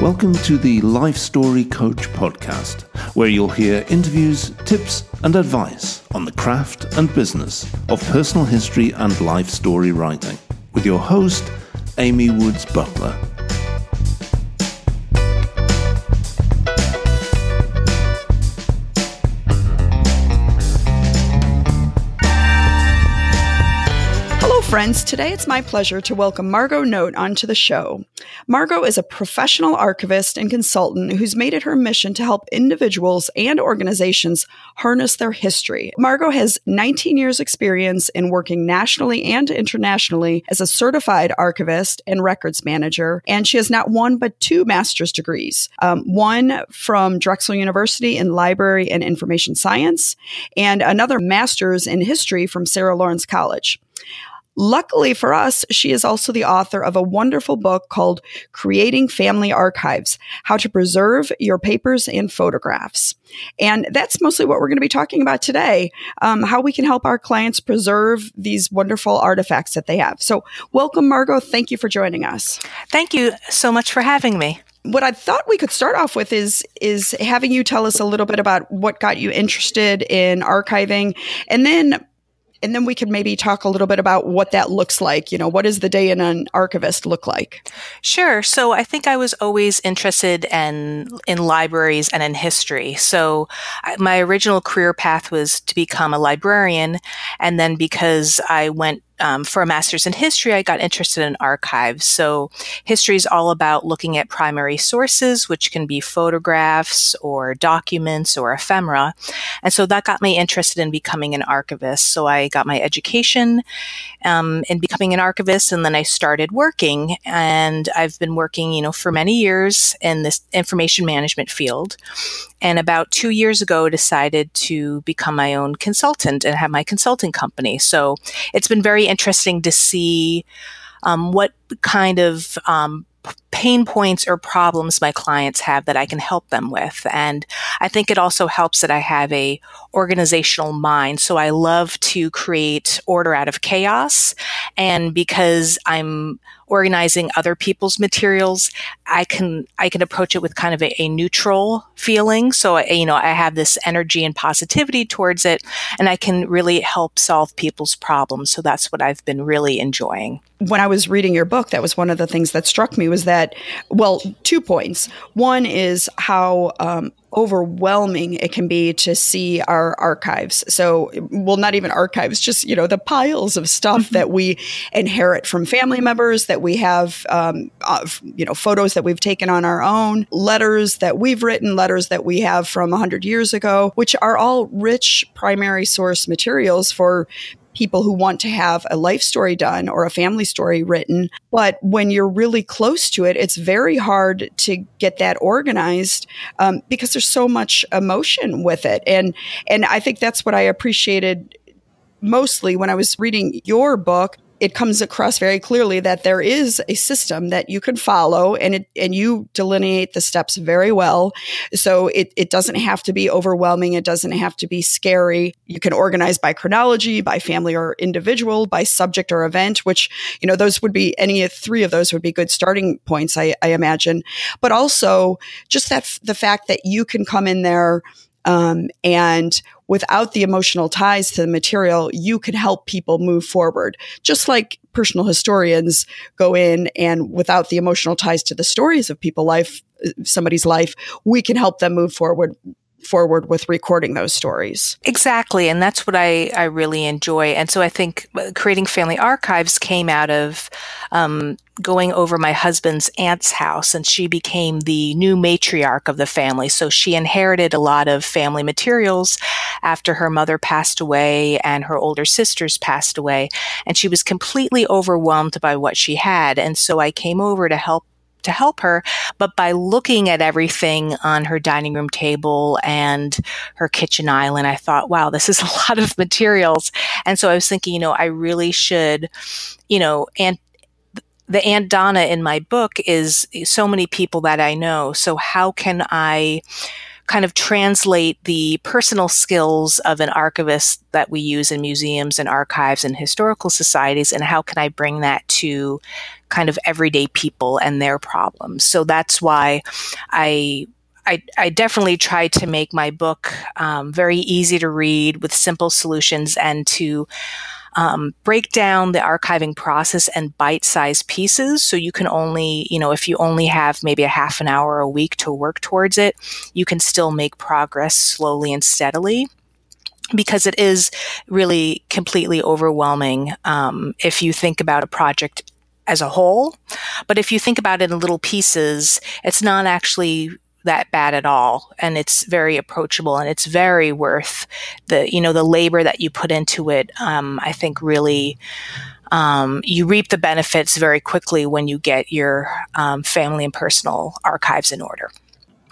Welcome to the Life Story Coach podcast, where you'll hear interviews, tips, and advice on the craft and business of personal history and life story writing with your host, Amy Woods Butler. Friends. Today it's my pleasure to welcome Margot Note onto the show. Margot is a professional archivist and consultant who's made it her mission to help individuals and organizations harness their history. Margot has 19 years experience in working nationally and internationally as a certified archivist and records manager, and she has not one but two master's degrees. Um, one from Drexel University in library and information science, and another master's in history from Sarah Lawrence College. Luckily for us, she is also the author of a wonderful book called Creating Family Archives How to Preserve Your Papers and Photographs. And that's mostly what we're going to be talking about today um, how we can help our clients preserve these wonderful artifacts that they have. So, welcome, Margot. Thank you for joining us. Thank you so much for having me what I thought we could start off with is is having you tell us a little bit about what got you interested in archiving, and then and then we could maybe talk a little bit about what that looks like. You know, what does the day in an archivist look like? Sure. So I think I was always interested in in libraries and in history. So I, my original career path was to become a librarian, and then because I went um, for a master's in history, I got interested in archives. So history is all about looking at primary sources, which can be photographs or documents or ephemera. And so that got me interested in becoming an archivist. So I got my education um, in becoming an archivist, and then I started working. And I've been working, you know, for many years in this information management field and about two years ago decided to become my own consultant and have my consulting company. So it's been very interesting to see um, what kind of um, pain points or problems my clients have that I can help them with. And I think it also helps that I have a organizational mind. So I love to create order out of chaos. And because I'm organizing other people's materials, I can I can approach it with kind of a, a neutral feeling. So I, you know, I have this energy and positivity towards it, and I can really help solve people's problems. So that's what I've been really enjoying. When I was reading your book, that was one of the things that struck me was that well, two points. One is how um, overwhelming it can be to see our archives. So, well, not even archives, just, you know, the piles of stuff mm-hmm. that we inherit from family members, that we have, um, of, you know, photos that we've taken on our own, letters that we've written, letters that we have from 100 years ago, which are all rich primary source materials for people who want to have a life story done or a family story written. But when you're really close to it, it's very hard to get that organized um, because there's so much emotion with it. And and I think that's what I appreciated mostly when I was reading your book it comes across very clearly that there is a system that you can follow and it and you delineate the steps very well. So it, it doesn't have to be overwhelming. It doesn't have to be scary. You can organize by chronology by family or individual by subject or event which you know those would be any three of those would be good starting points i, I imagine. But also just that the fact that you can come in there um, and without the emotional ties to the material, you can help people move forward. Just like personal historians go in and without the emotional ties to the stories of people life, somebody's life, we can help them move forward forward with recording those stories. Exactly. And that's what I, I really enjoy. And so I think uh, creating family archives came out of um, going over my husband's aunt's house, and she became the new matriarch of the family. So she inherited a lot of family materials after her mother passed away and her older sisters passed away. And she was completely overwhelmed by what she had. And so I came over to help to help her. But by looking at everything on her dining room table and her kitchen island, I thought, wow, this is a lot of materials. And so I was thinking, you know, I really should, you know, and the Aunt Donna in my book is so many people that I know. So how can I kind of translate the personal skills of an archivist that we use in museums and archives and historical societies, and how can I bring that to kind of everyday people and their problems. So that's why I I, I, definitely try to make my book um, very easy to read with simple solutions and to um, break down the archiving process and bite-sized pieces so you can only you know if you only have maybe a half an hour a week to work towards it you can still make progress slowly and steadily because it is really completely overwhelming um, if you think about a project as a whole. But if you think about it in little pieces, it's not actually that bad at all and it's very approachable and it's very worth the you know the labor that you put into it um, i think really um, you reap the benefits very quickly when you get your um, family and personal archives in order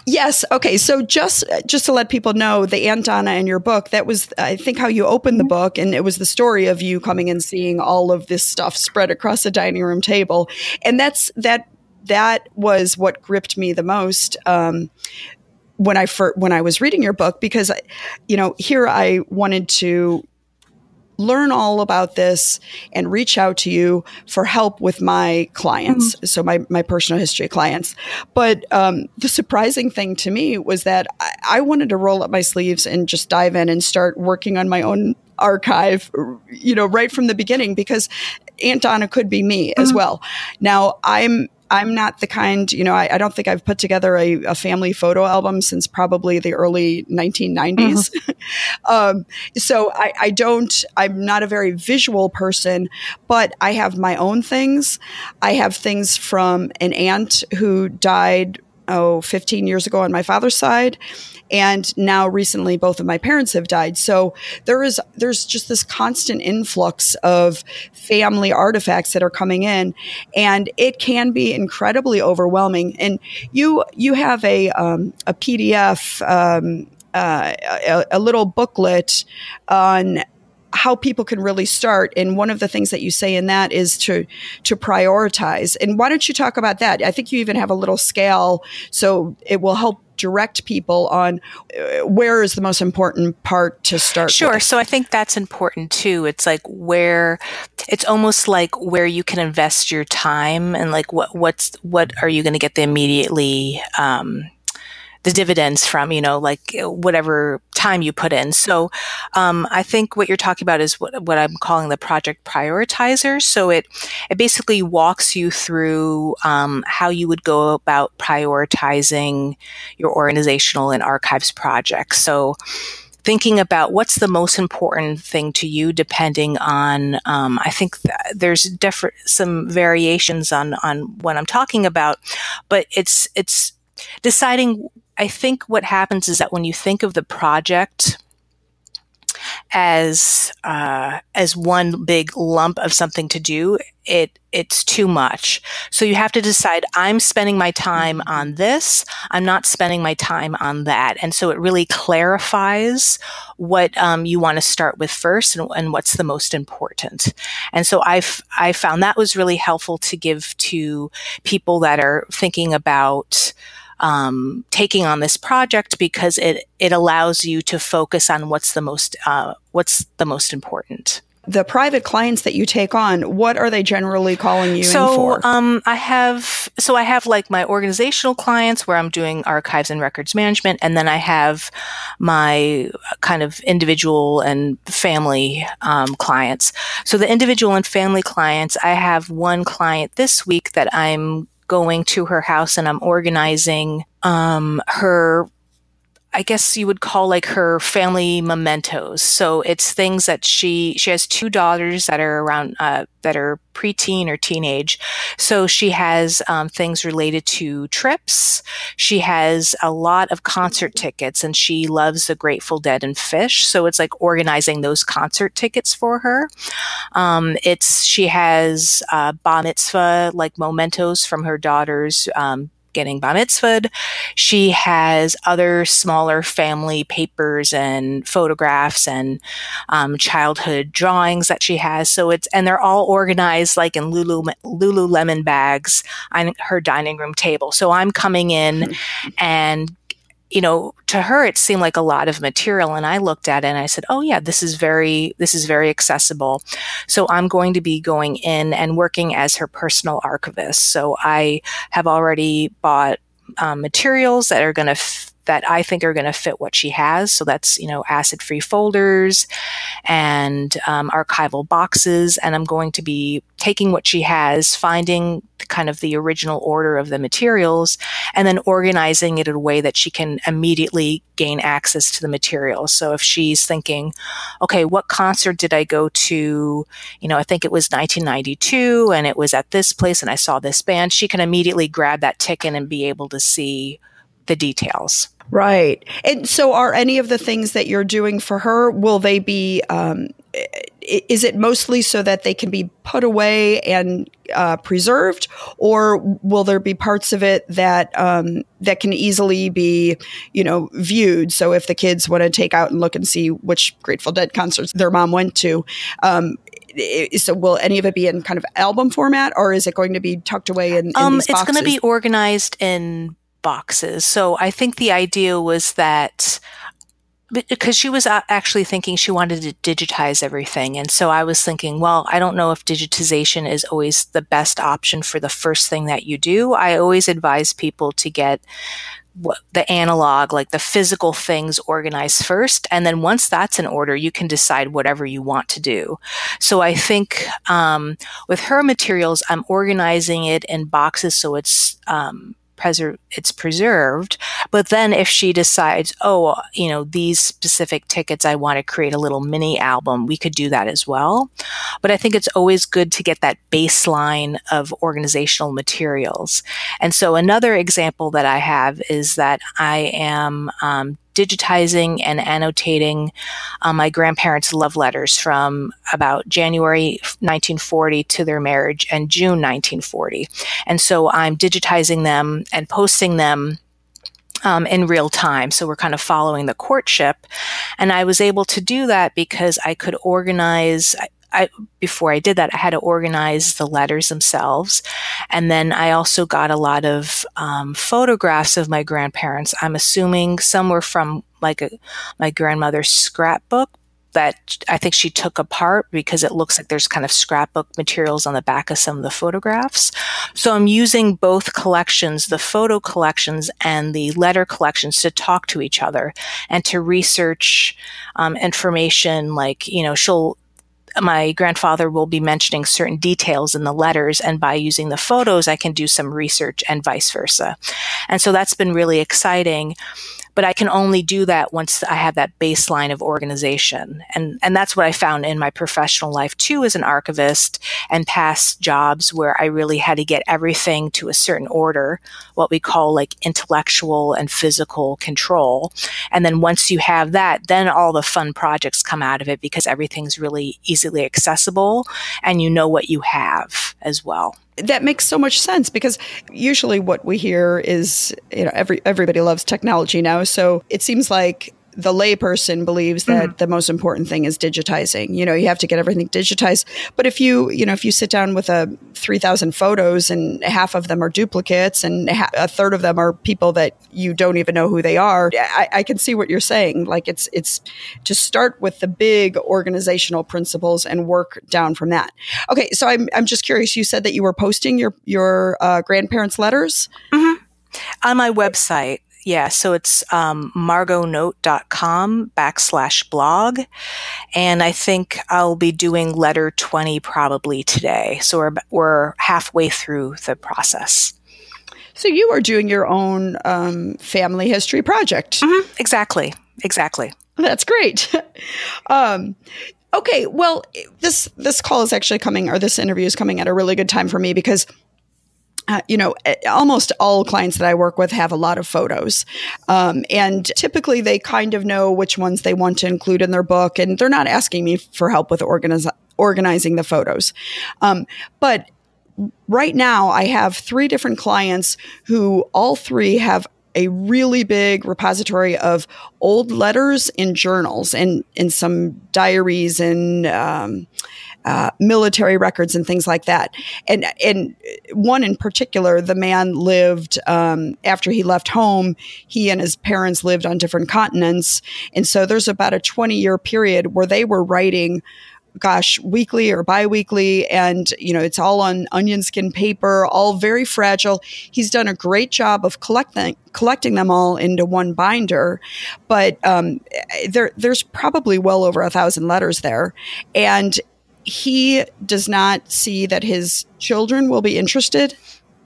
Yes. Okay. So just just to let people know, the Aunt Donna in your book, that was I think how you opened the mm-hmm. book, and it was the story of you coming and seeing all of this stuff spread across a dining room table, and that's that that was what gripped me the most. Um, when I fir- when I was reading your book, because you know here I wanted to learn all about this and reach out to you for help with my clients, mm-hmm. so my, my personal history clients. But um, the surprising thing to me was that I, I wanted to roll up my sleeves and just dive in and start working on my own archive, you know, right from the beginning because Aunt Donna could be me mm-hmm. as well. Now, I'm I'm not the kind, you know, I, I don't think I've put together a, a, family photo album since probably the early 1990s. Mm-hmm. um, so I, I, don't, I'm not a very visual person, but I have my own things. I have things from an aunt who died, oh, 15 years ago on my father's side and now recently both of my parents have died. So there is there's just this constant influx of family artifacts that are coming in. And it can be incredibly overwhelming. And you you have a um, a pdf um, uh, a, a little booklet on how people can really start. And one of the things that you say in that is to to prioritize. And why don't you talk about that? I think you even have a little scale so it will help direct people on uh, where is the most important part to start sure with. so i think that's important too it's like where it's almost like where you can invest your time and like what what's what are you going to get the immediately um, the dividends from, you know, like whatever time you put in. So um, I think what you're talking about is what, what I'm calling the project prioritizer. So it it basically walks you through um, how you would go about prioritizing your organizational and archives projects. So thinking about what's the most important thing to you depending on um, i think there's different some variations on on what i'm talking about but it's it's deciding I think what happens is that when you think of the project as uh, as one big lump of something to do, it it's too much. So you have to decide. I'm spending my time on this. I'm not spending my time on that, and so it really clarifies what um, you want to start with first and, and what's the most important. And so I've I found that was really helpful to give to people that are thinking about um, taking on this project because it it allows you to focus on what's the most uh, what's the most important the private clients that you take on, what are they generally calling you so, in for? Um, I have so I have like my organizational clients where I'm doing archives and records management, and then I have my kind of individual and family um, clients. So the individual and family clients, I have one client this week that I'm going to her house and I'm organizing um, her I guess you would call like her family mementos. So it's things that she she has two daughters that are around uh, that are preteen or teenage. So she has um, things related to trips. She has a lot of concert tickets, and she loves the Grateful Dead and Phish. So it's like organizing those concert tickets for her. Um, it's she has uh, bar mitzvah like mementos from her daughters. Um, getting bar mitzvahed. She has other smaller family papers and photographs and um, childhood drawings that she has. So it's and they're all organized like in Lulu Lululemon bags on her dining room table. So I'm coming in and you know, to her it seemed like a lot of material and I looked at it and I said, "Oh yeah, this is very this is very accessible." So I'm going to be going in and working as her personal archivist. So I have already bought um, materials that are going to f- that I think are going to fit what she has. So that's, you know, acid free folders and um, archival boxes. And I'm going to be taking what she has, finding kind of the original order of the materials, and then organizing it in a way that she can immediately gain access to the materials. So if she's thinking, okay, what concert did I go to? You know, I think it was 1992 and it was at this place and I saw this band, she can immediately grab that ticket and be able to see the details. Right. And so, are any of the things that you're doing for her, will they be, um, is it mostly so that they can be put away and uh, preserved, or will there be parts of it that um, that can easily be, you know, viewed? So if the kids want to take out and look and see which Grateful Dead concerts their mom went to, um, so will any of it be in kind of album format, or is it going to be tucked away in? in um, it's going to be organized in boxes. So I think the idea was that because she was actually thinking she wanted to digitize everything. And so I was thinking, well, I don't know if digitization is always the best option for the first thing that you do. I always advise people to get the analog, like the physical things organized first. And then once that's in order, you can decide whatever you want to do. So I think um, with her materials, I'm organizing it in boxes so it's um, preser- it's preserved. But then if she decides, oh, you know, these specific tickets, I want to create a little mini album, we could do that as well. But I think it's always good to get that baseline of organizational materials. And so another example that I have is that I am um, digitizing and annotating uh, my grandparents' love letters from about January 1940 to their marriage and June 1940. And so I'm digitizing them and posting them um, in real time. So we're kind of following the courtship. And I was able to do that because I could organize. I, before I did that, I had to organize the letters themselves. And then I also got a lot of um, photographs of my grandparents. I'm assuming some were from like a, my grandmother's scrapbook, that I think she took apart because it looks like there's kind of scrapbook materials on the back of some of the photographs. So I'm using both collections, the photo collections and the letter collections to talk to each other and to research um, information like, you know, she'll my grandfather will be mentioning certain details in the letters and by using the photos i can do some research and vice versa. And so that's been really exciting but I can only do that once I have that baseline of organization. And, and that's what I found in my professional life too as an archivist and past jobs where I really had to get everything to a certain order, what we call like intellectual and physical control. And then once you have that, then all the fun projects come out of it because everything's really easily accessible and you know what you have as well that makes so much sense because usually what we hear is you know every everybody loves technology now. So it seems like the layperson believes that mm-hmm. the most important thing is digitizing. You know, you have to get everything digitized. But if you, you know, if you sit down with a 3,000 photos and half of them are duplicates and a third of them are people that you don't even know who they are, I, I can see what you're saying. Like it's, it's to start with the big organizational principles and work down from that. Okay. So I'm, I'm just curious. You said that you were posting your, your uh, grandparents' letters. Mm-hmm. On my website, yeah, so it's um, margotnote.com backslash blog. And I think I'll be doing letter 20 probably today. So we're, we're halfway through the process. So you are doing your own um, family history project. Mm-hmm. Exactly. Exactly. That's great. um, okay, well, this this call is actually coming, or this interview is coming at a really good time for me because uh, you know, almost all clients that I work with have a lot of photos. Um, and typically they kind of know which ones they want to include in their book, and they're not asking me for help with organiz- organizing the photos. Um, but right now, I have three different clients who all three have a really big repository of old letters in journals and in some diaries and um, uh, military records and things like that. And and one in particular, the man lived um, after he left home. He and his parents lived on different continents, and so there's about a 20 year period where they were writing gosh, weekly or biweekly. And, you know, it's all on onion skin paper, all very fragile. He's done a great job of collecting, collecting them all into one binder. But um, there, there's probably well over a thousand letters there. And he does not see that his children will be interested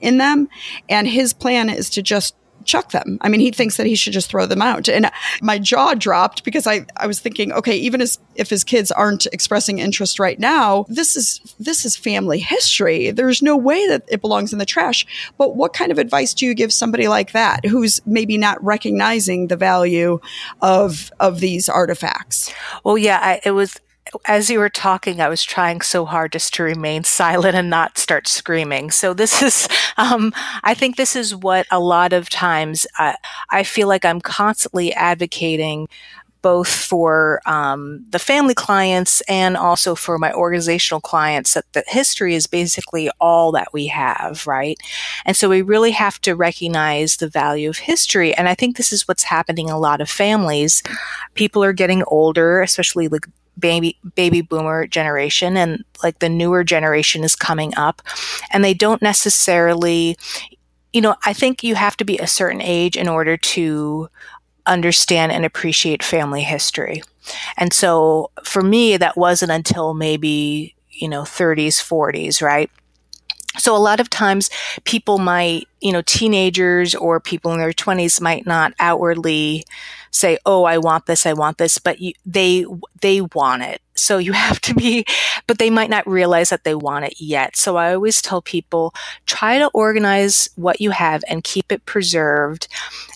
in them. And his plan is to just chuck them. I mean, he thinks that he should just throw them out. And my jaw dropped because I, I was thinking, okay, even as, if his kids aren't expressing interest right now, this is this is family history. There's no way that it belongs in the trash. But what kind of advice do you give somebody like that who's maybe not recognizing the value of of these artifacts? Well, yeah, I, it was as you were talking, I was trying so hard just to remain silent and not start screaming. So this is, um, I think this is what a lot of times I, I feel like I'm constantly advocating both for um, the family clients and also for my organizational clients that, that history is basically all that we have, right? And so we really have to recognize the value of history. And I think this is what's happening in a lot of families. People are getting older, especially like baby baby boomer generation and like the newer generation is coming up and they don't necessarily you know i think you have to be a certain age in order to understand and appreciate family history. And so for me that wasn't until maybe you know 30s 40s right? So a lot of times people might you know teenagers or people in their 20s might not outwardly say, "Oh, I want this, I want this," but you, they they want it. So you have to be, but they might not realize that they want it yet. So I always tell people try to organize what you have and keep it preserved.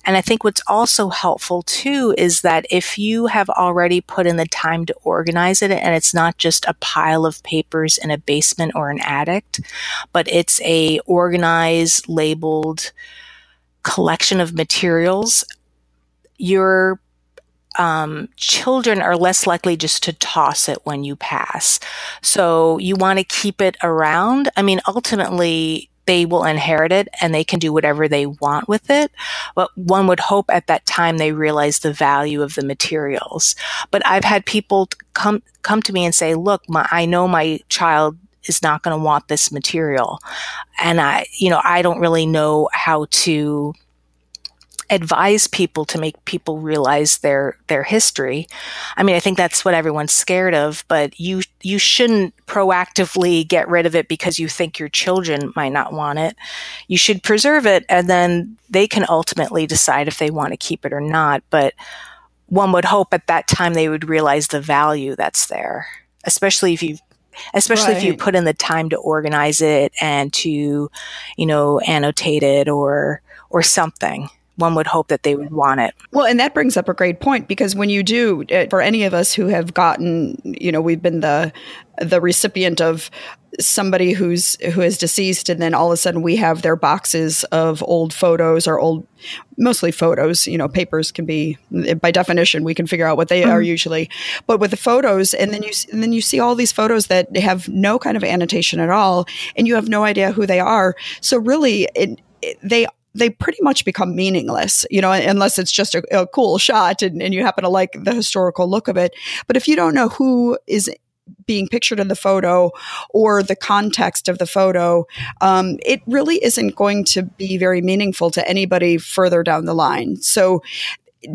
And I think what's also helpful too is that if you have already put in the time to organize it and it's not just a pile of papers in a basement or an attic, but it's a organized, labeled collection of materials your um, children are less likely just to toss it when you pass. So you want to keep it around. I mean, ultimately, they will inherit it and they can do whatever they want with it. But one would hope at that time they realize the value of the materials. But I've had people come come to me and say, "Look, my, I know my child is not going to want this material, and I, you know, I don't really know how to." Advise people to make people realize their their history. I mean, I think that's what everyone's scared of, but you you shouldn't proactively get rid of it because you think your children might not want it. You should preserve it and then they can ultimately decide if they want to keep it or not, but one would hope at that time they would realize the value that's there, especially if you especially right. if you put in the time to organize it and to you know annotate it or or something one would hope that they would want it. Well, and that brings up a great point because when you do, uh, for any of us who have gotten, you know, we've been the the recipient of somebody who's who is deceased and then all of a sudden we have their boxes of old photos or old mostly photos you know papers can be by definition we can figure out what they mm-hmm. are usually but with the photos and then you and then you see all these photos that have no kind of annotation at all and you have no idea who they are so really it, it, they they pretty much become meaningless, you know, unless it's just a, a cool shot and, and you happen to like the historical look of it. But if you don't know who is being pictured in the photo or the context of the photo, um, it really isn't going to be very meaningful to anybody further down the line. So,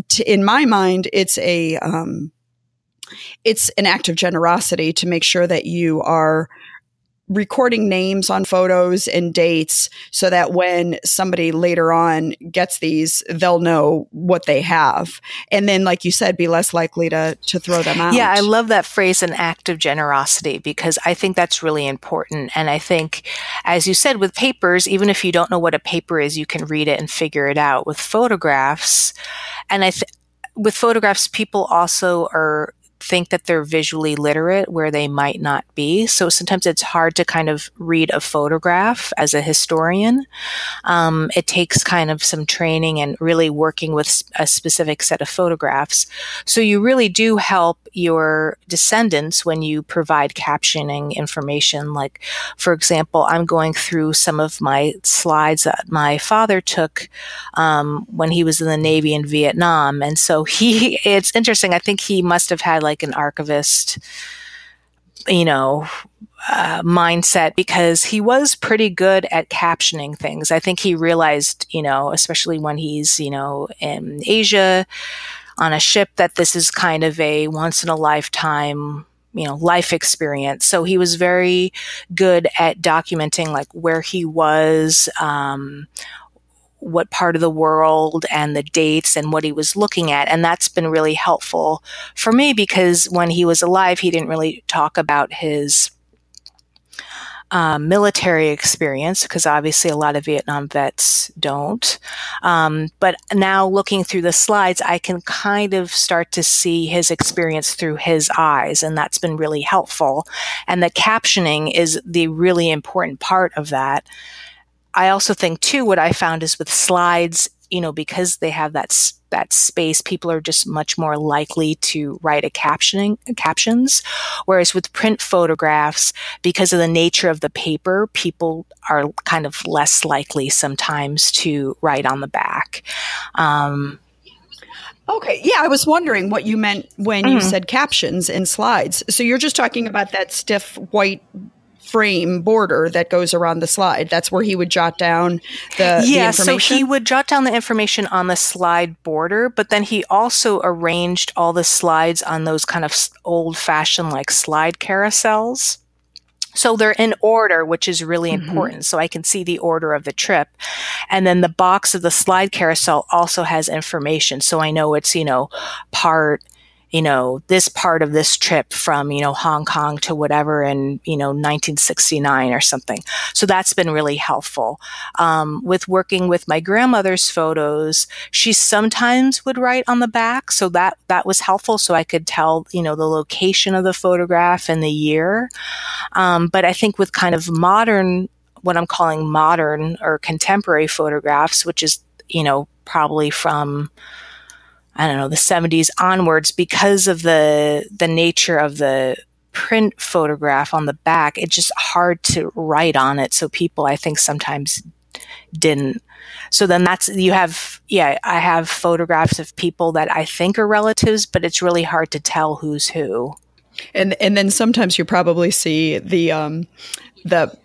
t- in my mind, it's a um, it's an act of generosity to make sure that you are recording names on photos and dates so that when somebody later on gets these they'll know what they have. And then like you said be less likely to to throw them out yeah i love that phrase an act of generosity because i think that's really important. And i think as you said with papers even if you don't know what a paper is you can read it and figure it out. With photographs and i th- with photographs people also are think that they're visually literate where they might not be. So sometimes it's hard to kind of read a photograph as a historian. Um, it takes kind of some training and really working with a specific set of photographs. So you really do help your descendants when you provide captioning information. Like, for example, I'm going through some of my slides that my father took um, when he was in the Navy in Vietnam. And so he, it's interesting. I think he must have had like an archivist, you know, uh, mindset because he was pretty good at captioning things. I think he realized, you know, especially when he's, you know, in Asia on a ship, that this is kind of a once in a lifetime you know life experience so he was very good at documenting like where he was um, what part of the world and the dates and what he was looking at. And that's been really helpful for me because when he was alive, he didn't really talk about his um, military experience because obviously a lot of Vietnam vets don't. Um, but now looking through the slides, I can kind of start to see his experience through his eyes, and that's been really helpful. And the captioning is the really important part of that I also think too, what I found is with slides, you know, because they have that that space, people are just much more likely to write a captioning captions. Whereas with print photographs, because of the nature of the paper, people are kind of less likely sometimes to write on the back. Um, Okay. Yeah, I was wondering what you meant when mm-hmm. you said captions in slides. So you're just talking about that stiff white frame border that goes around the slide. That's where he would jot down the yeah. The so he would jot down the information on the slide border, but then he also arranged all the slides on those kind of old fashioned like slide carousels. So they're in order, which is really mm-hmm. important. So I can see the order of the trip. And then the box of the slide carousel also has information. So I know it's, you know, part you know, this part of this trip from, you know, Hong Kong to whatever in, you know, 1969 or something. So that's been really helpful. Um, with working with my grandmother's photos, she sometimes would write on the back. So that, that was helpful. So I could tell, you know, the location of the photograph and the year. Um, but I think with kind of modern, what I'm calling modern or contemporary photographs, which is, you know, probably from, I don't know, the 70s onwards because of the the nature of the print photograph on the back, it's just hard to write on it. So people I think sometimes didn't. So then that's you have yeah, I have photographs of people that I think are relatives, but it's really hard to tell who's who. And and then sometimes you probably see the um the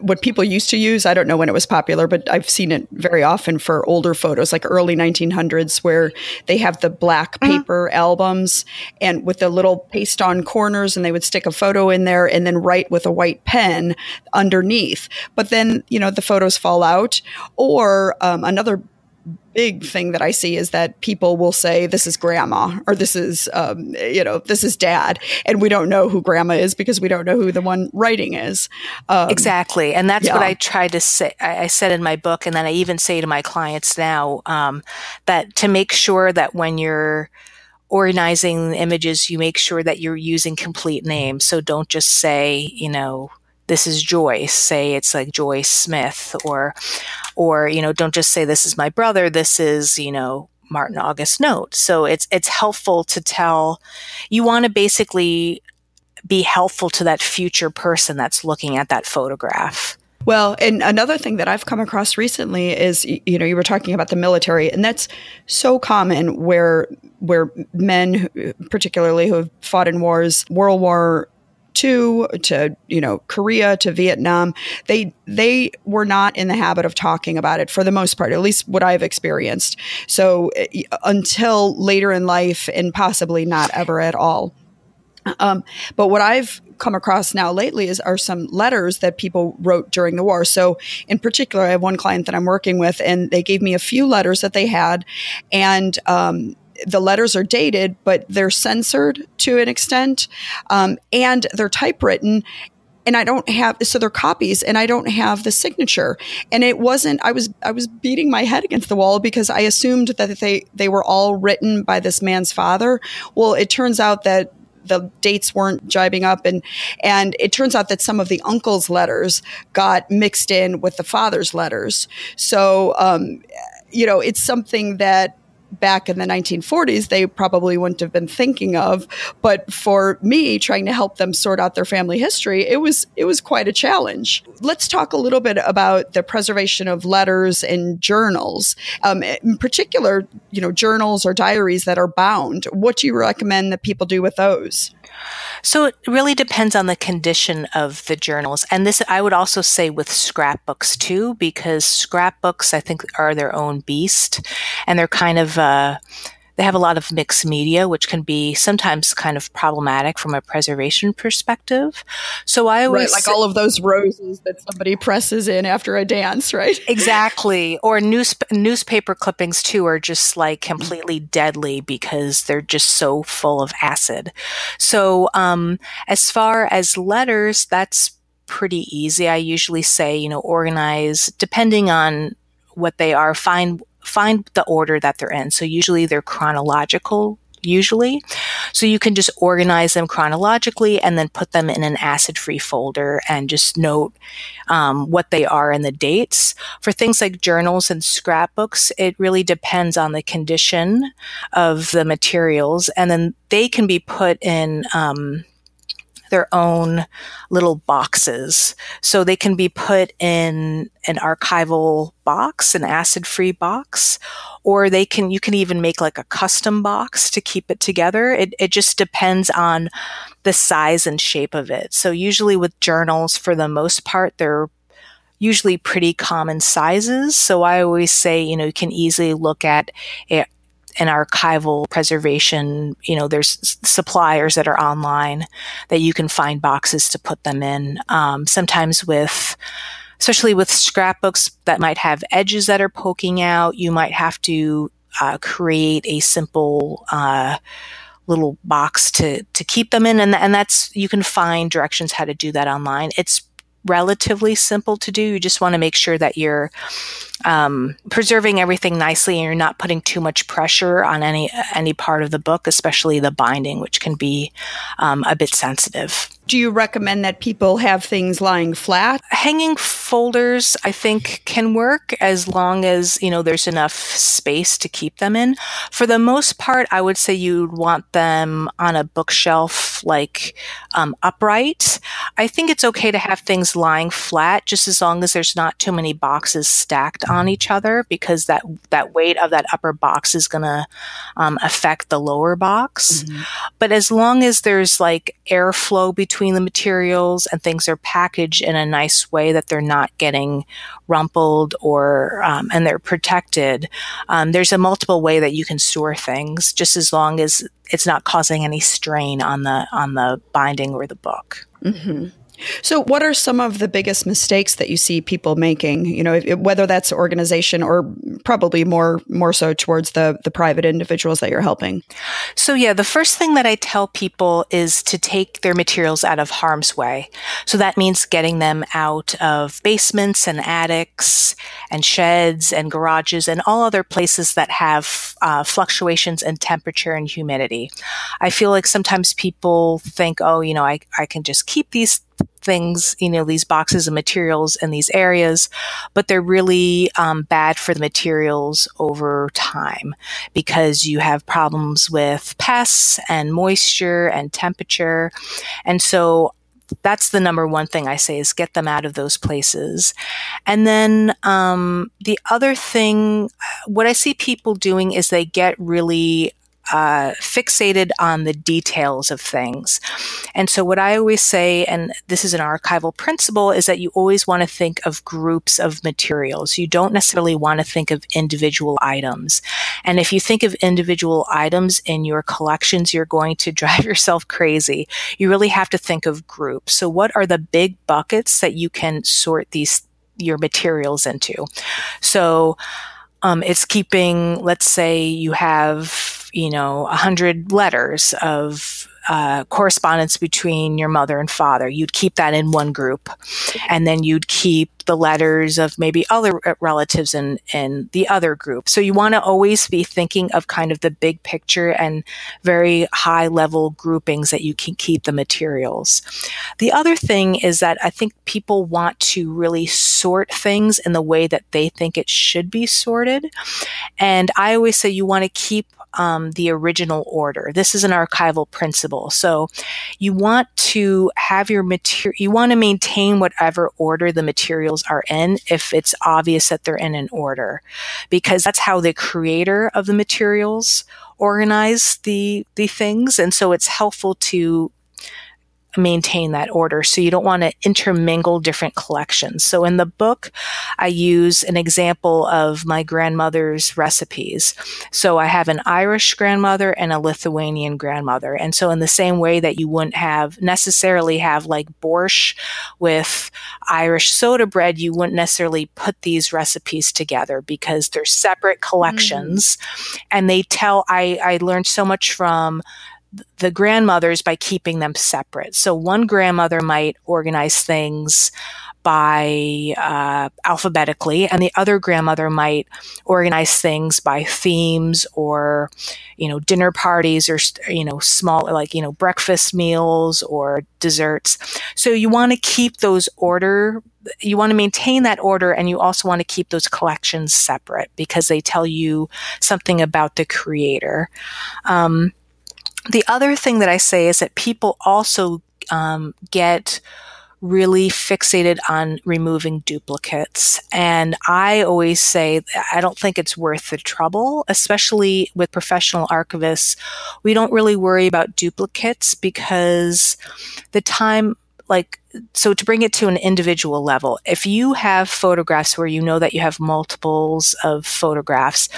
what people used to use. I don't know when it was popular, but I've seen it very often for older photos, like early 1900s, where they have the black mm-hmm. paper mm-hmm. albums and with the little paste on corners, and they would stick a photo in there and then write with a white pen underneath. But then, you know, the photos fall out. Or um, another big thing that I see is that people will say this is grandma or this is um, you know this is dad, and we don't know who grandma is because we don't know who the one writing is. Um, exactly, and that's yeah. what I try to say. I, said in my book, and then I even say to my clients now um, that to make sure that when you're organizing images, you make sure that you're using complete names. So don't just say you know this is Joyce. Say it's like Joyce Smith, or, or you know, don't just say this is my brother. This is you know Martin August Note. So it's it's helpful to tell. You want to basically be helpful to that future person that's looking at that photograph. Well, and another thing that I've come across recently is you know you were talking about the military and that's so common where where men particularly who have fought in wars World War II to you know Korea to Vietnam they they were not in the habit of talking about it for the most part at least what I've experienced so eh, until later in life and possibly not ever at all um, but what I've come across now lately is are some letters that people wrote during the war. So in particular, I have one client that I'm working with, and they gave me a few letters that they had, and um, the letters are dated, but they're censored to an extent, um, and they're typewritten and I don't have so they're copies and I don't have the signature. And it wasn't I was I was beating my head against the wall because I assumed that they they were all written by this man's father. Well, it turns out that the dates weren't jibing up and and it turns out that some of the uncle's letters got mixed in with the father's letters so um, you know it's something that back in the 1940s they probably wouldn't have been thinking of but for me trying to help them sort out their family history it was it was quite a challenge. Let's talk a little bit about the preservation of letters and journals. Um, in particular you know journals or diaries that are bound. What do you recommend that people do with those so it really depends on the condition of the journals. And this, I would also say with scrapbooks too, because scrapbooks, I think, are their own beast and they're kind of, uh, they have a lot of mixed media, which can be sometimes kind of problematic from a preservation perspective. So I always right, like all of those roses that somebody presses in after a dance, right? exactly. Or news, newspaper clippings too are just like completely deadly because they're just so full of acid. So um, as far as letters, that's pretty easy. I usually say, you know, organize depending on what they are, find find the order that they're in. So usually they're chronological usually. So you can just organize them chronologically and then put them in an acid free folder and just note um, what they are and the dates. For things like journals and scrapbooks, it really depends on the condition of the materials. And then they can be put in um, their own little boxes. So they can be put in an archival box, an acid free box, or they can, you can even make like a custom box to keep it together. It, it just depends on the size and shape of it. So usually with journals, for the most part, they're usually pretty common sizes. So I always say, you know, you can easily look at it an archival preservation, you know, there's suppliers that are online that you can find boxes to put them in. Um, sometimes with, especially with scrapbooks that might have edges that are poking out, you might have to uh, create a simple uh, little box to to keep them in, and and that's you can find directions how to do that online. It's relatively simple to do. You just want to make sure that you're um, preserving everything nicely and you're not putting too much pressure on any any part of the book, especially the binding, which can be um, a bit sensitive. Do you recommend that people have things lying flat? Hanging folders, I think, can work as long as, you know, there's enough space to keep them in. For the most part, I would say you'd want them on a bookshelf, like um, upright. I think it's okay to have things lying flat, just as long as there's not too many boxes stacked on each other, because that that weight of that upper box is going to um, affect the lower box. Mm-hmm. But as long as there's like airflow between between the materials and things are packaged in a nice way that they're not getting rumpled or um, and they're protected. Um, there's a multiple way that you can store things, just as long as it's not causing any strain on the on the binding or the book. Mm-hmm. So, what are some of the biggest mistakes that you see people making? You know, whether that's organization or probably more more so towards the the private individuals that you're helping. So, yeah, the first thing that I tell people is to take their materials out of harm's way. So that means getting them out of basements and attics and sheds and garages and all other places that have uh, fluctuations in temperature and humidity. I feel like sometimes people think, oh, you know, I, I can just keep these things, you know, these boxes of materials in these areas, but they're really um, bad for the materials over time because you have problems with pests and moisture and temperature. And so that's the number one thing I say is get them out of those places. And then um, the other thing, what I see people doing is they get really uh, fixated on the details of things. And so, what I always say, and this is an archival principle, is that you always want to think of groups of materials. You don't necessarily want to think of individual items. And if you think of individual items in your collections, you're going to drive yourself crazy. You really have to think of groups. So, what are the big buckets that you can sort these your materials into? So, um, it's keeping, let's say you have you know, a hundred letters of uh, correspondence between your mother and father. You'd keep that in one group, and then you'd keep the letters of maybe other relatives in, in the other group. So you want to always be thinking of kind of the big picture and very high level groupings that you can keep the materials. The other thing is that I think people want to really sort things in the way that they think it should be sorted. And I always say you want to keep um, the original order. This is an archival principle. So you want to have your material, you want to maintain whatever order the materials are in if it's obvious that they're in an order, because that's how the creator of the materials organize the the things and so it's helpful to maintain that order. So you don't want to intermingle different collections. So in the book, I use an example of my grandmother's recipes. So I have an Irish grandmother and a Lithuanian grandmother. And so in the same way that you wouldn't have necessarily have like borscht with Irish soda bread, you wouldn't necessarily put these recipes together because they're separate collections. Mm. And they tell, I, I learned so much from the grandmothers by keeping them separate. So one grandmother might organize things by uh, alphabetically, and the other grandmother might organize things by themes or, you know, dinner parties or you know, small like you know, breakfast meals or desserts. So you want to keep those order. You want to maintain that order, and you also want to keep those collections separate because they tell you something about the creator. Um, the other thing that I say is that people also um, get really fixated on removing duplicates. And I always say, I don't think it's worth the trouble, especially with professional archivists. We don't really worry about duplicates because the time, like, so to bring it to an individual level, if you have photographs where you know that you have multiples of photographs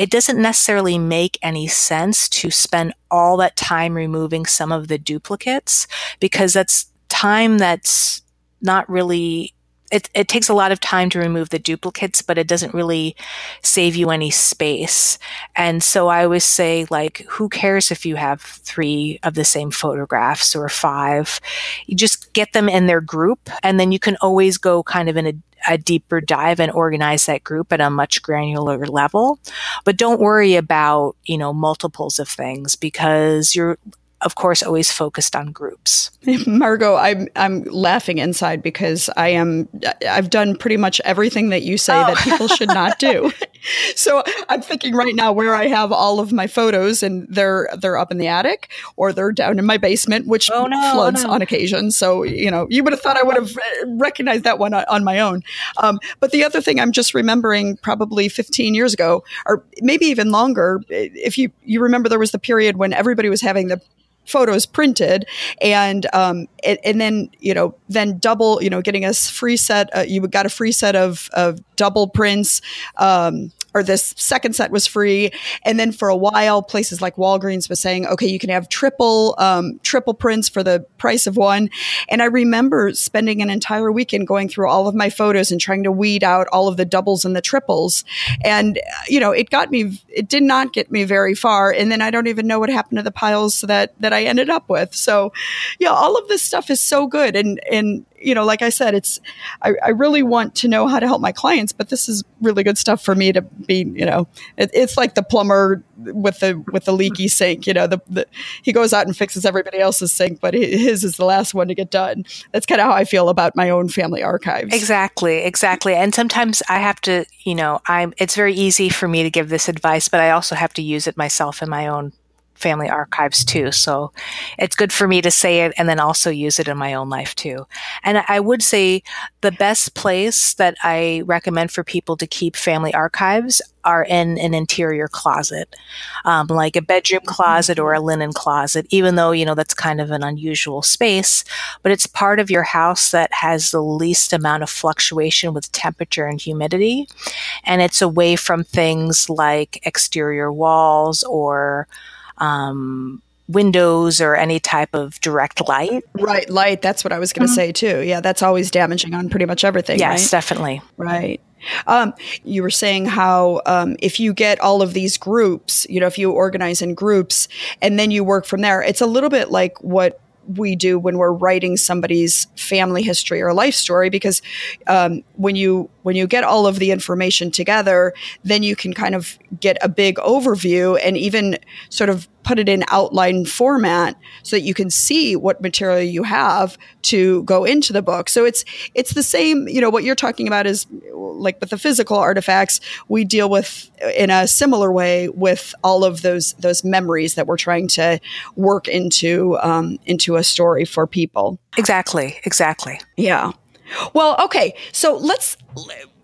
it doesn't necessarily make any sense to spend all that time removing some of the duplicates because that's time that's not really it, it takes a lot of time to remove the duplicates, but it doesn't really save you any space. And so I always say, like, who cares if you have three of the same photographs or five? You just get them in their group, and then you can always go kind of in a a deeper dive and organize that group at a much granular level. But don't worry about, you know, multiples of things because you're of course, always focused on groups. Margot, I'm I'm laughing inside because I am I've done pretty much everything that you say oh. that people should not do. so I'm thinking right now where I have all of my photos and they're they're up in the attic or they're down in my basement, which oh, no, floods no. on occasion. So you know, you would have thought I would have recognized that one on my own. Um, but the other thing I'm just remembering, probably 15 years ago, or maybe even longer, if you you remember, there was the period when everybody was having the photos printed and um and, and, then you know then double you know getting a free set uh, you got a free set of of double prints um or this second set was free. And then for a while, places like Walgreens was saying, okay, you can have triple, um, triple prints for the price of one. And I remember spending an entire weekend going through all of my photos and trying to weed out all of the doubles and the triples. And, you know, it got me, it did not get me very far. And then I don't even know what happened to the piles that, that I ended up with. So, yeah, all of this stuff is so good. And, and, you know, like I said, it's, I, I, really want to know how to help my clients, but this is really good stuff for me to be, you know, it, it's like the plumber with the, with the leaky sink, you know, the, the, he goes out and fixes everybody else's sink, but his is the last one to get done. That's kind of how I feel about my own family archives. Exactly. Exactly. And sometimes I have to, you know, I'm, it's very easy for me to give this advice, but I also have to use it myself in my own family archives too. So it's good for me to say it and then also use it in my own life too. And I would say the best place that I recommend for people to keep family archives are in an interior closet, um, like a bedroom closet or a linen closet, even though, you know, that's kind of an unusual space, but it's part of your house that has the least amount of fluctuation with temperature and humidity. And it's away from things like exterior walls or um, windows or any type of direct light. Right, light. That's what I was going to mm-hmm. say too. Yeah, that's always damaging on pretty much everything. Yes, right? definitely. Right. Um, you were saying how um, if you get all of these groups, you know, if you organize in groups and then you work from there, it's a little bit like what we do when we're writing somebody's family history or life story because um, when you when you get all of the information together then you can kind of get a big overview and even sort of put it in outline format so that you can see what material you have to go into the book. So it's it's the same you know what you're talking about is like with the physical artifacts we deal with in a similar way with all of those those memories that we're trying to work into um, into a story for people. Exactly exactly. Yeah. Well, okay. So let's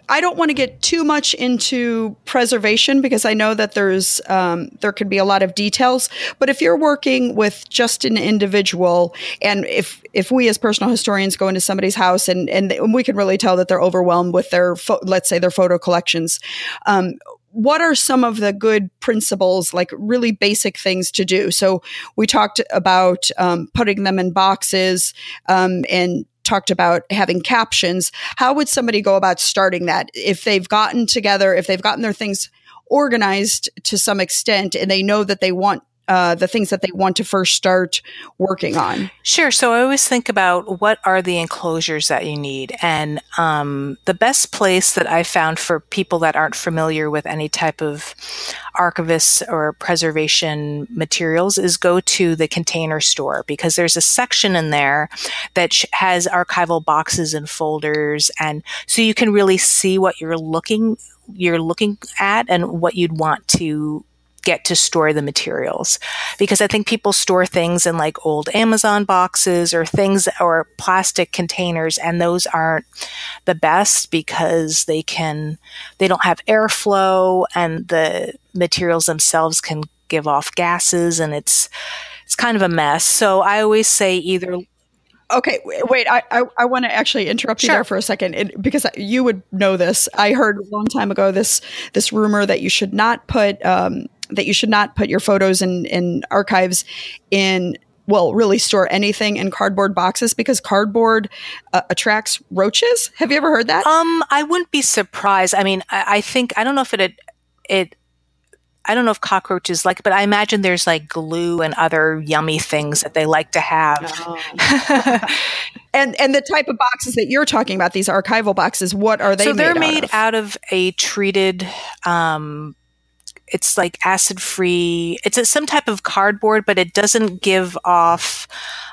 I don't want to get too much into preservation because I know that there's um, there could be a lot of details. But if you're working with just an individual, and if if we as personal historians go into somebody's house and and we can really tell that they're overwhelmed with their fo- let's say their photo collections. Um, what are some of the good principles, like really basic things to do? So we talked about um, putting them in boxes um, and talked about having captions. How would somebody go about starting that if they've gotten together, if they've gotten their things organized to some extent and they know that they want uh, the things that they want to first start working on? Sure. So I always think about what are the enclosures that you need. And um, the best place that I found for people that aren't familiar with any type of archivists or preservation materials is go to the container store because there's a section in there that has archival boxes and folders. And so you can really see what you're looking you're looking at and what you'd want to get to store the materials because I think people store things in like old Amazon boxes or things or plastic containers and those aren't the best because they can they don't have airflow and the materials themselves can give off gases and it's it's kind of a mess. So I always say either Okay, wait. I I, I want to actually interrupt you sure. there for a second it, because you would know this. I heard a long time ago this this rumor that you should not put um, that you should not put your photos in, in archives in well, really store anything in cardboard boxes because cardboard uh, attracts roaches. Have you ever heard that? Um, I wouldn't be surprised. I mean, I, I think I don't know if it it I don't know if cockroaches like, but I imagine there's like glue and other yummy things that they like to have. Oh. and and the type of boxes that you're talking about, these archival boxes, what are they? So they're made, made out of, out of a treated um, it's like acid free. It's a, some type of cardboard, but it doesn't give off.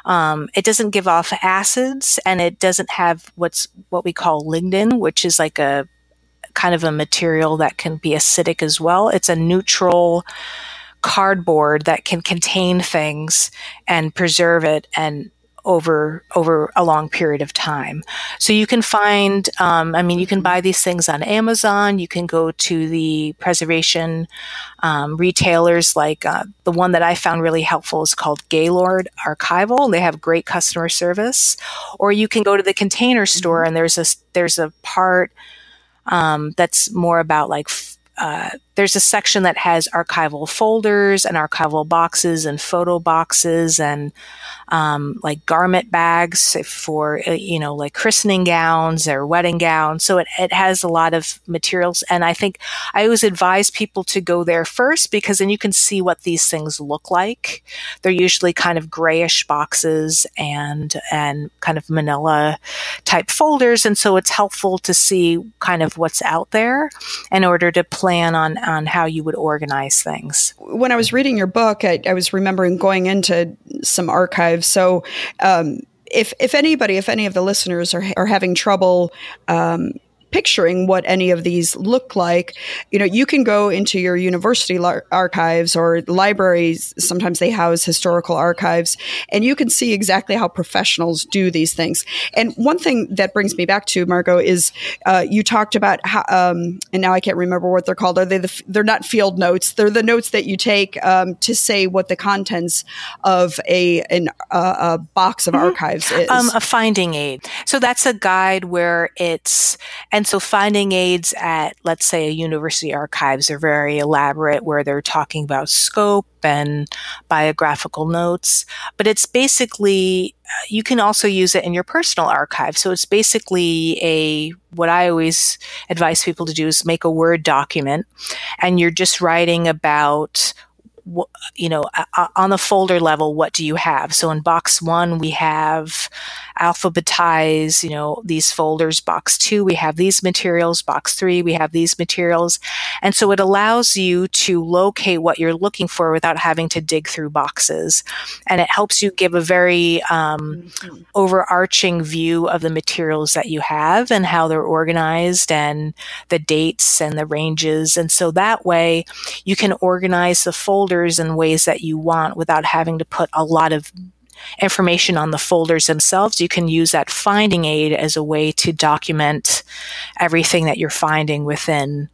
Um, it doesn't give off acids, and it doesn't have what's what we call lignin, which is like a kind of a material that can be acidic as well. It's a neutral cardboard that can contain things and preserve it and over over a long period of time. So you can find, um, I mean, you can buy these things on Amazon. You can go to the preservation um, retailers, like uh, the one that I found really helpful is called Gaylord Archival. They have great customer service. Or you can go to the Container Store, mm-hmm. and there's a there's a part um, that's more about like uh, there's a section that has archival folders and archival boxes and photo boxes and um, like garment bags for uh, you know like christening gowns or wedding gowns. So it, it has a lot of materials. And i think i always advise people to go there first because then you can see what these things look like. They're usually kind of grayish boxes and and kind of manila type folders. And so it's helpful to see kind of what's out there in order to plan on on how you would organize things. When i was reading your book i, I was remembering going into some archives. So, um, if if anybody, if any of the listeners are are having trouble um, picturing what any of these look like, you know, you can go into your university lar- archives or libraries. Sometimes they house historical archives, and you can see exactly how professionals do these things. And one thing that brings me back to Margot is uh, you talked about how, um, and now I can't remember what they're called. Are they the, they're not field notes? They're the notes that you take um, to say what the contents of a an, uh, a box of mm-hmm. archives is. Um, a finding aid. So that's a guide where it's and And so finding aids at, let's say, a university archives are very elaborate where they're talking about scope and biographical notes. But it's basically, uh, you can also use it in your personal archive. So it's basically a, what I always advise people to do is make a Word document and you're just writing about you know, uh, uh, on the folder level, what do you have? So in box one, we have alphabetize, you know, these folders. Box two, we have these materials. Box three, we have these materials. And so it allows you to locate what you're looking for without having to dig through boxes. And it helps you give a very um, mm-hmm. overarching view of the materials that you have and how they're organized and the dates and the ranges. And so that way you can organize the folders in ways that you want without having to put a lot of information on the folders themselves, you can use that finding aid as a way to document everything that you're finding within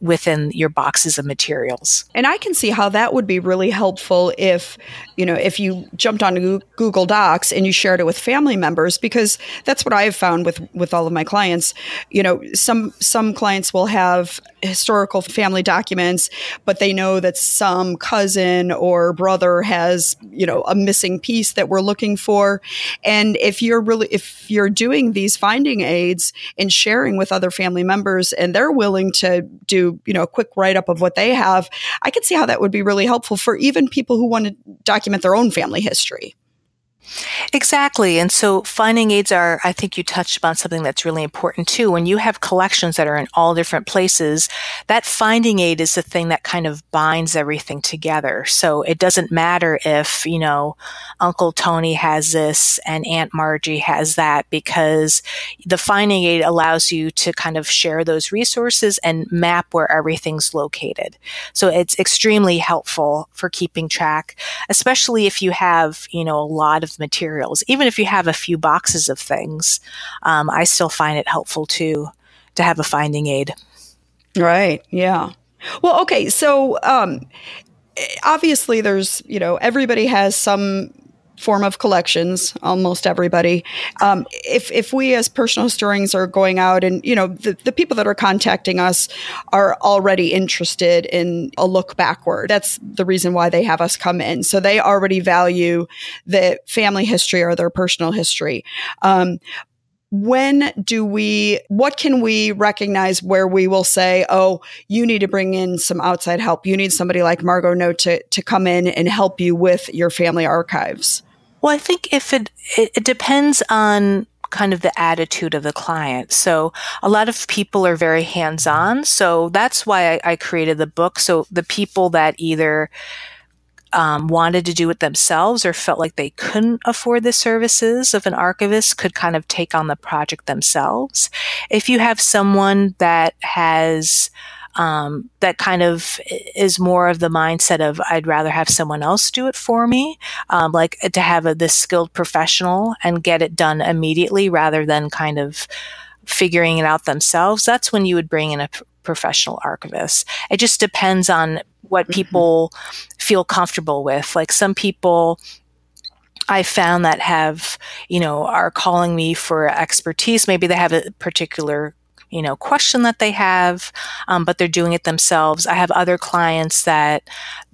within your boxes of materials. And I can see how that would be really helpful if, you know, if you jumped on Google Docs and you shared it with family members because that's what I've found with with all of my clients. You know, some some clients will have historical family documents, but they know that some cousin or brother has, you know, a missing piece that we're looking for. And if you're really if you're doing these finding aids and sharing with other family members and they're willing to do you know, a quick write up of what they have, I could see how that would be really helpful for even people who want to document their own family history. Exactly. And so finding aids are, I think you touched upon something that's really important too. When you have collections that are in all different places, that finding aid is the thing that kind of binds everything together. So it doesn't matter if, you know, Uncle Tony has this and Aunt Margie has that because the finding aid allows you to kind of share those resources and map where everything's located. So it's extremely helpful for keeping track, especially if you have, you know, a lot of materials. Even if you have a few boxes of things, um, I still find it helpful to to have a finding aid. Right. Yeah. Well, okay. So um, obviously, there's you know everybody has some form of collections, almost everybody. Um, if, if we as personal historians are going out and, you know, the, the people that are contacting us are already interested in a look backward. That's the reason why they have us come in. So they already value the family history or their personal history. Um, when do we what can we recognize where we will say oh you need to bring in some outside help you need somebody like margot note to, to come in and help you with your family archives well, I think if it, it, it depends on kind of the attitude of the client. So a lot of people are very hands on. So that's why I, I, created the book. So the people that either um, wanted to do it themselves or felt like they couldn't afford the services of an archivist could kind of take on the project themselves. If you have someone that has um, that kind of is more of the mindset of I'd rather have someone else do it for me, um, like to have a, this skilled professional and get it done immediately rather than kind of figuring it out themselves. That's when you would bring in a p- professional archivist. It just depends on what mm-hmm. people feel comfortable with. Like some people I found that have, you know, are calling me for expertise. Maybe they have a particular you know question that they have um, but they're doing it themselves. I have other clients that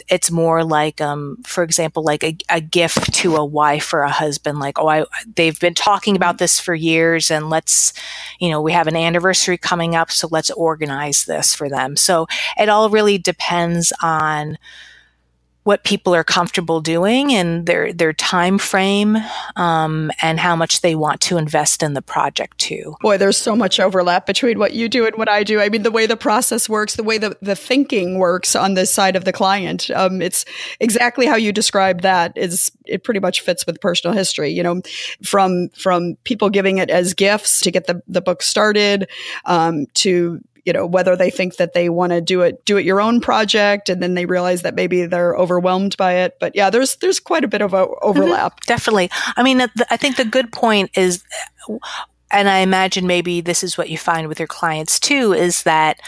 it's more like um, for example like a, a, gift to a wife or a husband like oh I, they've been talking about this for years and let's you know we have an anniversary coming up so let's organize this for them. So it all really depends on what people are comfortable doing and their their time frame um, and how much they want to invest in the project too. Boy, there's so much overlap between what you do and what I do. I mean, the way the process works, the way the, the thinking works on this side of the client, um, it's exactly how you described that. Is it pretty much fits with personal history? You know, from from people giving it as gifts to get the the book started, um, to you know whether they think that they want to do it do it your own project and then they realize that maybe they're overwhelmed by it. But yeah there's there's quite a bit of overlap. Mm-hmm. definitely. I mean i think the good point is and i imagine maybe this is what you find with your clients too is that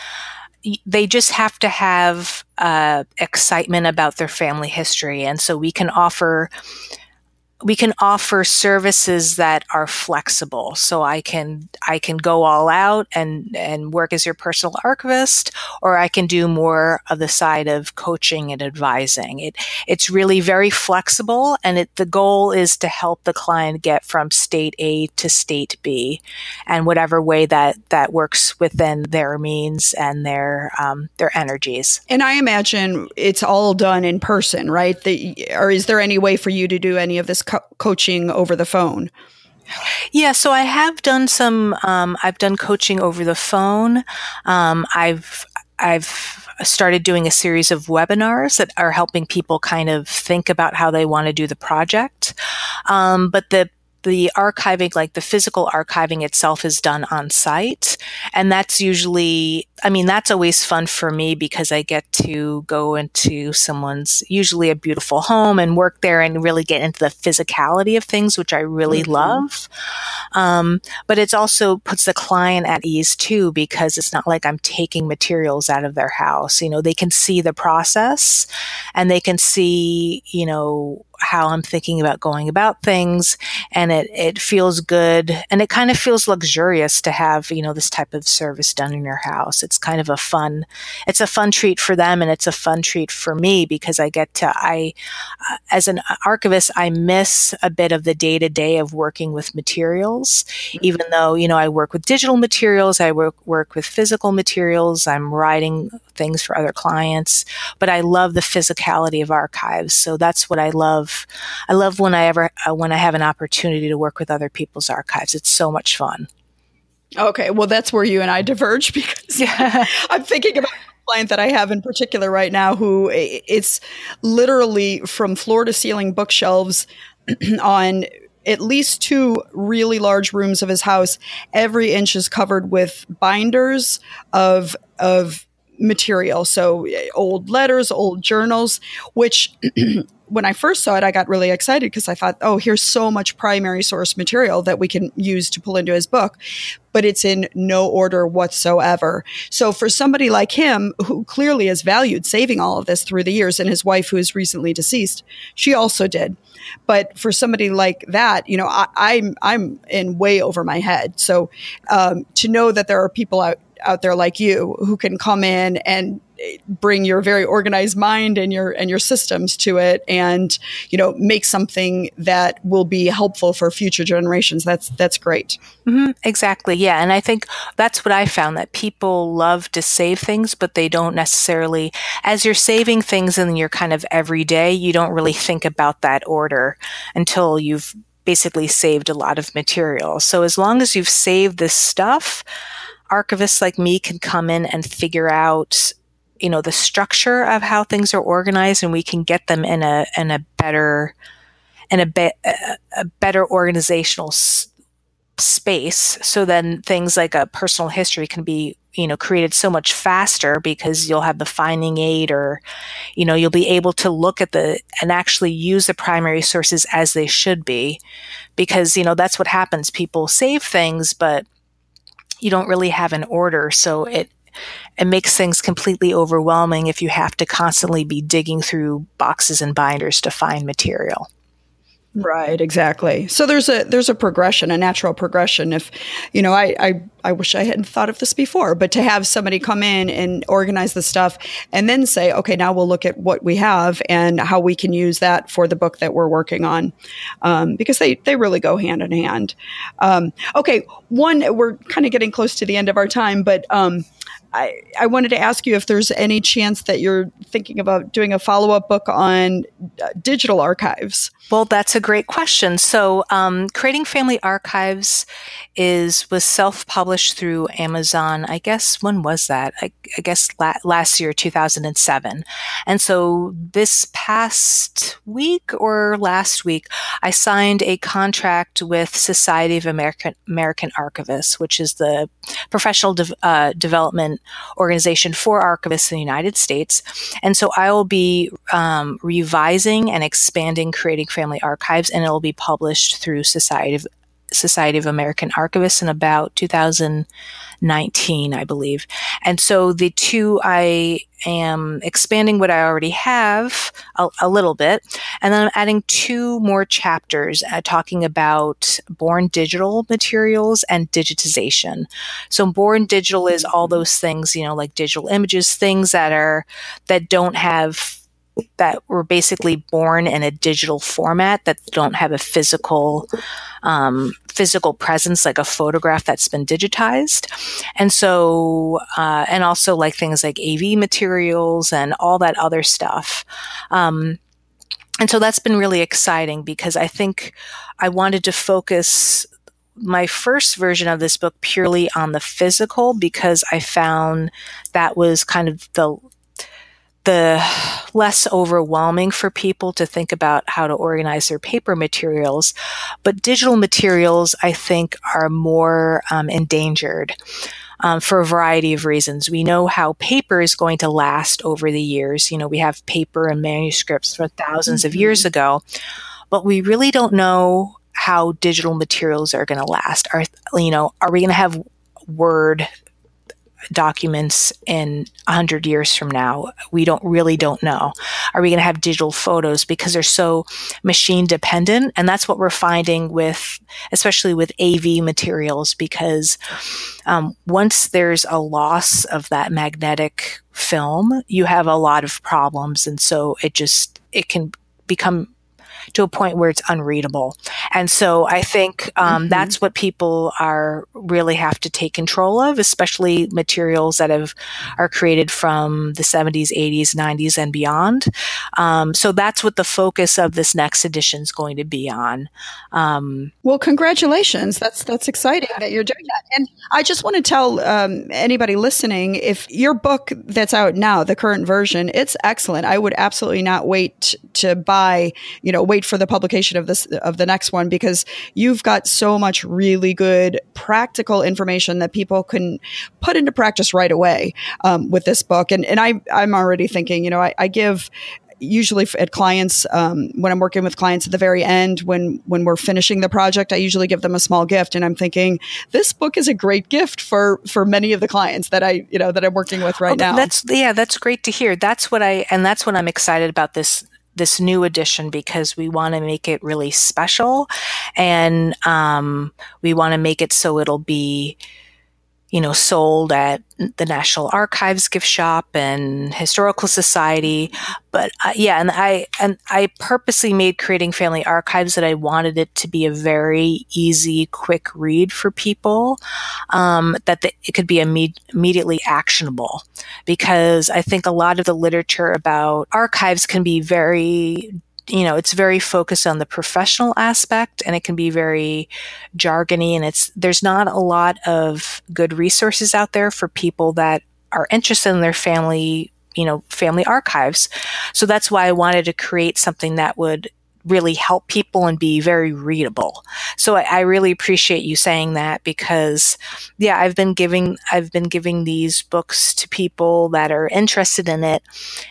they just have to have uh, excitement about their family history. And so we can offer we can offer services that are flexible. So i can i can go all out and and work as your personal archivist or i can do more of the side of coaching and advising. It it's really very flexible and it the goal is to help the client get from state a to state b and whatever way that that works within their means and their um, their energies. And i imagine it's all done in person right? The, or is there any way for you to do any of this co- coaching over the phone? Yeah, so I have done some. Um, I've done coaching over the phone. Um, I've I've started doing a series of webinars that are helping people kind of think about how they want to do the project. Um, but the the archiving, like the physical archiving itself, is done on site. And that's usually, I mean, that's always fun for me because I get to go into someone's, usually a beautiful home and work there and really get into the physicality of things, which I really mm-hmm. love. Um, but it also puts the client at ease too because it's not like I'm taking materials out of their house. You know, they can see the process and they can see, you know, how I'm thinking about going about things. And it, it feels good. And it kind of feels luxurious to have, you know, this type of service done in your house. It's kind of a fun, it's a fun treat for them. And it's a fun treat for me because I get to, I, uh, as an archivist, I miss a bit of the day to day of working with materials, even though, you know, I work with digital materials, I work, work with physical materials, I'm writing things for other clients, but I love the physicality of archives. So that's what I love. I love when I ever, uh, when I have an opportunity to work with other people's archives. It's so much fun. Okay. Well, that's where you and I diverge because yeah. I'm thinking about a client that I have in particular right now who it's literally from floor to ceiling bookshelves on at least two really large rooms of his house. Every inch is covered with binders of of material. So old letters, old journals, which when I first saw it, I got really excited because I thought, oh, here's so much primary source material that we can use to pull into his book. But it's in no order whatsoever. So for somebody like him, who clearly has valued saving all of this through the years, and his wife, who is recently deceased, she also did. But for somebody like that, you know, I, am I'm, I'm in way over my head. So um, to know that there are people out out there like you who can come in and bring your very organized mind and your and your systems to it and you know make something that will be helpful for future generations. That's that's great. Mm-hmm, exactly. Yeah. And i think that's what i found that people love to save things but they don't necessarily as you're saving things in your kind of everyday you don't really think about that order until you've basically saved a lot of material. So as long as you've saved this stuff archivists like me can come in and figure out you know the structure of how things are organized and we can get them in a in a better in a bit a better organizational s- space so then things like a personal history can be you know created so much faster because you'll have the finding aid or you know you'll be able to look at the and actually use the primary sources as they should be. Because you know that's what happens. People save things but you don't really have an order. So it, it makes things completely overwhelming if you have to constantly be digging through boxes and binders to find material. Right, exactly. So there's a there's a progression, a natural progression. If you know, I, I I wish I hadn't thought of this before, but to have somebody come in and organize the stuff and then say, okay, now we'll look at what we have and how we can use that for the book that we're working on, um, because they they really go hand in hand. Um, okay, one we're kind of getting close to the end of our time, but um, I, I wanted to ask you if there's any chance that you're thinking about doing a follow up book on uh, digital archives. Well, that's a great question. So, um, creating family archives is was self published through Amazon. I guess when was that? I, I guess la- last year, two thousand and seven. And so, this past week or last week, I signed a contract with Society of American American Archivists, which is the professional de- uh, development organization for archivists in the United States. And so, I will be um, revising and expanding creating family archives, and it will be published through Society of Society of American Archivists in about 2019, I believe. And so the two, I am expanding what I already have a, a little bit, and then I'm adding two more chapters uh, talking about born digital materials and digitization. So born digital is all those things, you know, like digital images, things that are that don't have that were basically born in a digital format that don't have a physical um, physical presence like a photograph that's been digitized. And so uh, and also like things like av materials and all that other stuff. Um, and so that's been really exciting because i think i wanted to focus my first version of this book purely on the physical because I found that was kind of the the less overwhelming for people to think about how to organize their paper materials. But digital materials, I think, are more um, endangered. Um, for a variety of reasons. We know how paper is going to last over the years. You know, we have paper and manuscripts from 1000s mm-hmm. of years ago, but we really don't know how digital materials are going to last. Are you know, are we going to have Word documents in 100 years from now. We don't really don't know. Are we going to have digital photos? Because they're so machine dependent and that's what we're finding with especially with av materials because um, once there's a loss of that magnetic film you have a lot of problems and so it just it can become to a point where it's unreadable. And so I think um, mm-hmm. that's what people are really have to take control of, especially materials that have are created from the 70s, 80s, 90s, and beyond. Um, so that's what the focus of this next edition is going to be on. Um, well, congratulations! That's that's exciting that you're doing that. And I just want to tell um, anybody listening if your book that's out now, the current version, it's excellent. I would absolutely not wait to buy. You know, wait wait for the publication of this of the next one because you've got so much really good practical information that people can put into practice right away um, with this book. And and I I'm already thinking, you know, I, I give usually at clients um, when i'm working with clients at the very end when when we're finishing the project i usually give them a small gift. And i'm thinking this book is a great gift for for many of the clients that i you know that i'm working with right oh, now. that's yeah that's great to hear. That's what i and that's what i'm excited about this this new edition because we want to make it really special and um, we want to make it so it'll be you know, sold at the National Archives gift shop and Historical Society. But uh, yeah, and I and I purposely made creating family archives that I wanted it to be a very easy, quick read for people. Um, that the, it could be imme- immediately actionable because I think a lot of the literature about archives can be very you know, it's very focused on the professional aspect and it can be very jargony and it's, there's not a lot of good resources out there for people that are interested in their family, you know, family archives. So that's why I wanted to create something that would really help people and be very readable. So I, I, really appreciate you saying that because yeah, I've been giving I've been giving these books to people that are interested in it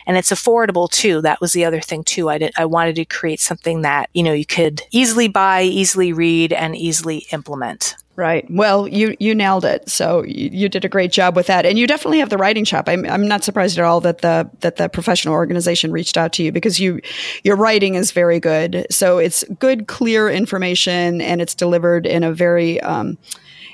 and it's affordable too. That was the other thing too. I did I wanted to create something that, you know, you could easily buy, easily read and easily implement. Right. Well, you you nailed it. So you, you, did a great job with that, and you definitely have the writing shop. I'm I'm not surprised at all that the that the professional organization reached out to you because you your writing is very good. So it's good, clear information, and it's delivered in a very um,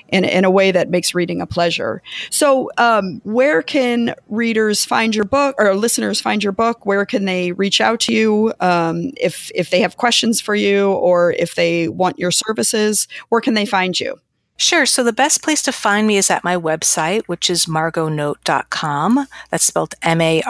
in, in a way that makes reading a pleasure. So, um, where can readers find your book or listeners find your book? Where can they reach out to you um, if if they have questions for you or if they want your services? Where can they find you? Sure. So the best place to find me is at my website, which is margotnote.com. That's spelled M-A-R-G-O-T-N-O-T-E.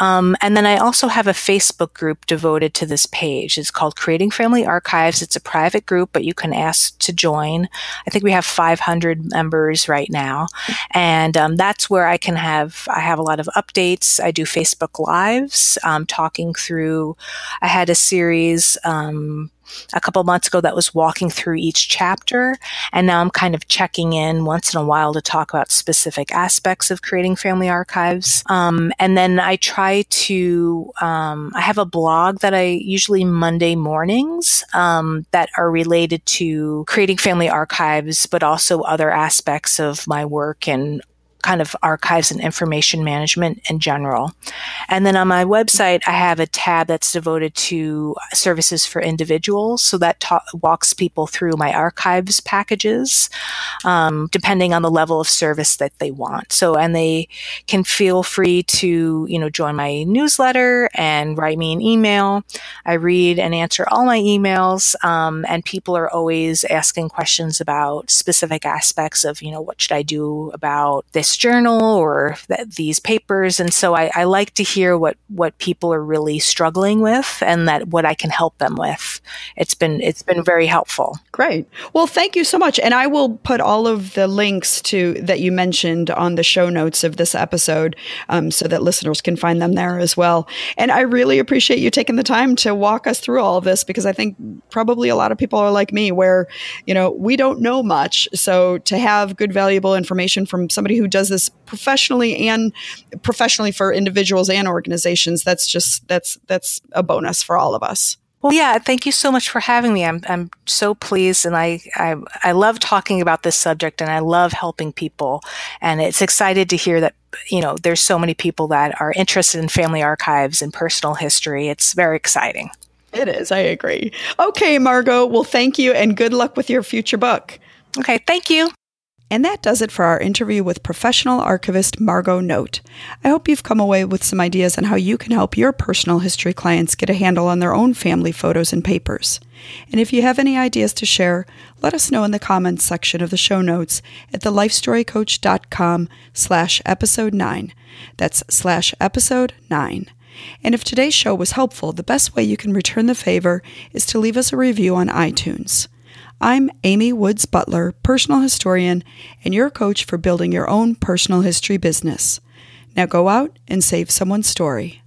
Um, and then I also have a Facebook group devoted to this page. It's called Creating Family Archives. It's a private group, but you can ask to join. I think we have 500 members right now. And um, that's where I can have, I have a lot of updates. I do Facebook Lives, um, talking through, I had a series, um, a couple months ago that was walking through each chapter. And now I'm kind of checking in once in a while to talk about specific aspects of creating family archives. Um, and then I try to, um, I have a blog that I usually Monday mornings um, that are related to creating family archives, but also other aspects of my work and kind of archives and information management in general. And then on my website, I have a tab that's devoted to services for individuals. So that ta- walks people through my archives packages, um, depending on the level of service that they want. So, and they can feel free to, you know, join my newsletter and write me an email. I read and answer all my emails. Um, and people are always asking questions about specific aspects of, you know, what should I do about this journal or th- these papers. And so I, I, like to hear what, what people are really struggling with and that what I can help them with. It's been, it's been very helpful. Great. Well, thank you so much. And I will put all of the links to that you mentioned on the show notes of this episode um, so that listeners can find them there as well. And I really appreciate you taking the time to walk us through all of this because I think probably a lot of people are like me where, you know, we don't know much. So to have good, valuable information from somebody who does this professionally and professionally for individuals and organizations that's just that's that's a bonus for all of us well, yeah, thank you so much for having me. I'm, I'm so pleased and I, I, I love talking about this subject and I love helping people. And it's excited to hear that, you know, there's so many people that are interested in family archives and personal history. It's very exciting. It is. I agree. Okay, Margot. Well, thank you and good luck with your future book. Okay. Thank you. And that does it for our interview with professional archivist Margot Note. I hope you've come away with some ideas on how you can help your personal history clients get a handle on their own family photos and papers. And if you have any ideas to share, let us know in the comments section of the show notes at thelifestorycoach.com slash episode 9. That's slash episode 9. And if today's show was helpful, the best way you can return the favor is to leave us a review on iTunes. I'm Amy Woods Butler, personal historian, and your coach for building your own personal history business. Now go out and save someone's story.